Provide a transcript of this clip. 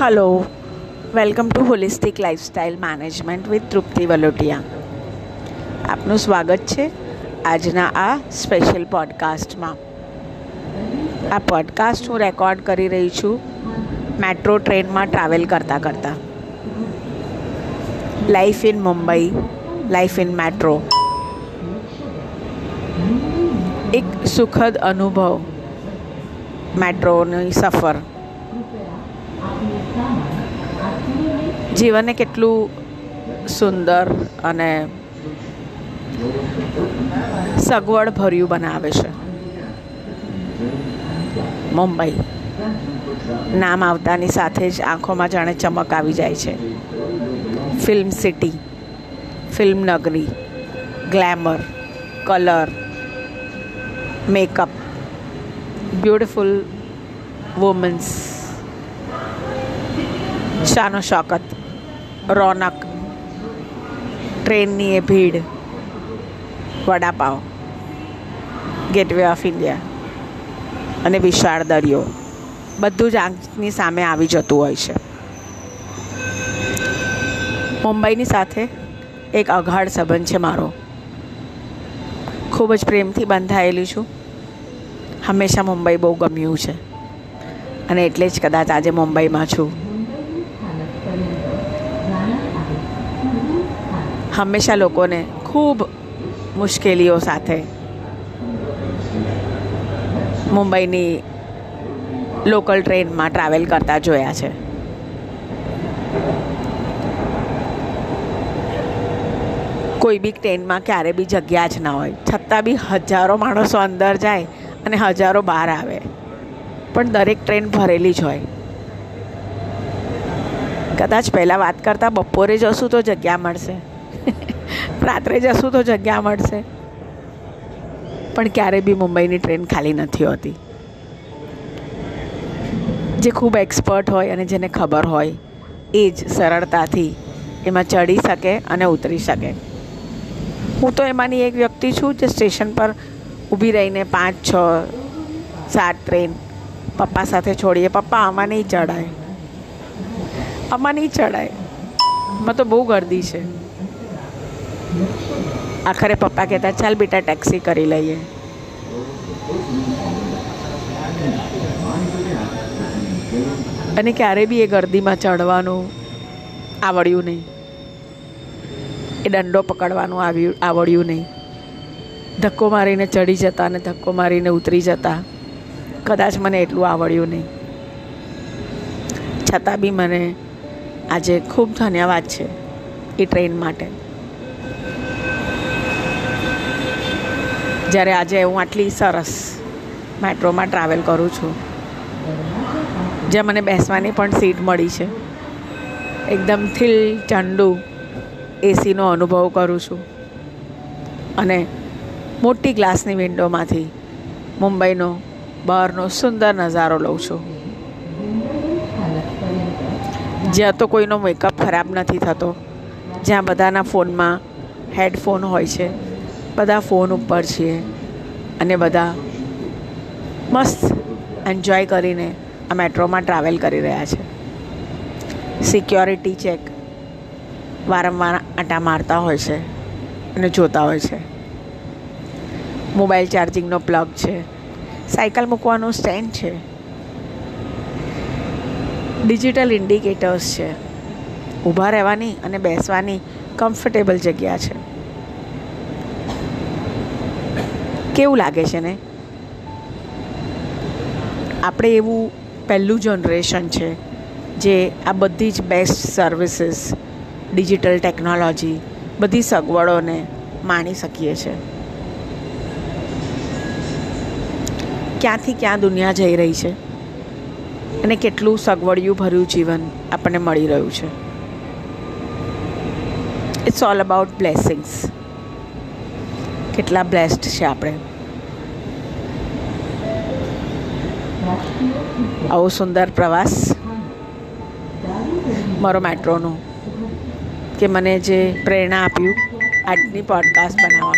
Hello welcome to holistic lifestyle management with Trupti Valotiya આપનું સ્વાગત છે આજના આ સ્પેશિયલ પોડકાસ્ટમાં આ પોડકાસ્ટ હું રેકોર્ડ કરી રહી છું મેટ્રો ટ્રેનમાં ટ્રાવેલ કરતાં કરતાં. Life in Mumbai life in metro એક સુખદ અનુભવ મેટ્રોની સફર. જીવનને કેટલું સુંદર અને સગવડ ભર્યું બનાવે છે. મુંબઈ. નામ આવતાની સાથે જ આંખોમાં જાણે ચમક આવી જાય છે. ફિલ્મ સિટી, ફિલ્મ નગરી, glamour, colour, makeup, beautiful womens શાનો શોકત. રોનક, ટ્રેનની એ ભીડ. વડાપાવ. Gateway of India. અને વિશાળ દરિયો. બધું જ આંખની સામે આવી જતું હોય છે. મુંબઈની સાથે એક અઘાડ સંબંધ છે મારો. ખૂબ જ પ્રેમથી બંધાયેલી છું. હંમેશા મુંબઈ બહુ ગમ્યું છે. અને એટલે જ કદાચ આજે મુંબઈમાં છું. હંમેશા લોકોને ખૂબ મુશ્કેલીઓ સાથે મુંબઈની લોકલ ટ્રેનમાં ટ્રાવેલ કરતા જોયા છે. કોઈ બી ટ્રેનમાં ક્યારે બી જગ્યા જ ના હોય. છતાં બી હજારો માણસો અંદર જાય અને હજારો બહાર આવે. પણ દરેક ટ્રેન ભરેલી જ હોય. કદાચ પહેલાં વાત કરતાં બપોરે જશું તો જગ્યા મળશે. રાત્રે જશું તો જગ્યા મળશે. પણ ક્યારે બી મુંબઈની ટ્રેન ખાલી નથી હોતી. જે ખૂબ એક્સપર્ટ હોય અને જેને ખબર હોય, એ જ સરળતાથી એમાં ચડી શકે અને ઉતરી શકે. હું તો એમાંની એક વ્યક્તિ છું જે સ્ટેશન પર ઊભી રહીને પાંચ, છ, સાત ટ્રેન પપ્પા સાથે છોડીએ. પપ્પા, આમાં નહીં ચડાય આમાં નહીં ચડાય આમાં તો બહુ ગર્દી છે. આખરે પપ્પા કહેતા, ચાલ બેટા ટેક્સી કરી લઈએ. અને ક્યારે બી એ ગર્દીમાં ચડવાનું આવડ્યું નહીં. એ દંડો પકડવાનું આવ્યું, આવડ્યું નહીં. ધક્કો મારીને ચડી જતા અને ધક્કો મારીને ઉતરી જતા, કદાચ મને એટલું આવડ્યું નહીં. છતાં બી મને આજે ખૂબ ધન્યવાદ છે એ ટ્રેન માટે. જ્યારે આજે હું આટલી સરસ મેટ્રોમાં ટ્રાવેલ કરું છું, જ્યાં મને બેસવાની પણ સીટ મળી છે. એકદમ થીલ, ઠંડુ એસીનો અનુભવ કરું છું. અને મોટી ગ્લાસની વિન્ડોમાંથી મુંબઈનો બહારનો સુંદર નજારો લઉં છું. જ્યાં તો કોઈનો મેકઅપ ખરાબ નથી થતો, જ્યાં બધાના ફોનમાં હેડફોન હોય છે. બધા ફોન ઉપર છીએ અને બધા મસ્ત એન્જોય કરીને આ મેટ્રોમાં ટ્રાવેલ કરી રહ્યા છે. સિક્યોરિટી ચેક વારંવાર આંટા મારતા હોય છે અને જોતા હોય છે. મોબાઈલ ચાર્જિંગનો પ્લગ છે. સાયકલ મૂકવાનું સ્ટેન્ડ છે. ડિજિટલ ઇન્ડિકેટર્સ છે. ઊભા રહેવાની અને બેસવાની કમ્ફર્ટેબલ જગ્યા છે. કેવું લાગે છે ને? આપણે એવું પહેલું જનરેશન છે જે આ બધી જ બેસ્ટ સર્વિસીસ ડિજિટલ ટેકનોલોજી બધી સગવડોને માણી શકીએ છીએ ક્યાંથી ક્યાં દુનિયા જઈ રહી છે અને કેટલું સગવડિયું ભર્યું જીવન આપણને મળી રહ્યું છે. ઇટ્સ ઓલ અબાઉટ બ્લેસિંગ્સ કેટલા બ્લેસ્ડ છે આપણે. આવો સુંદર પ્રવાસ. મારો મેટ્રોનો. કે મને જે પ્રેરણા આપ્યું આજની પોડકાસ્ટ બનાવવા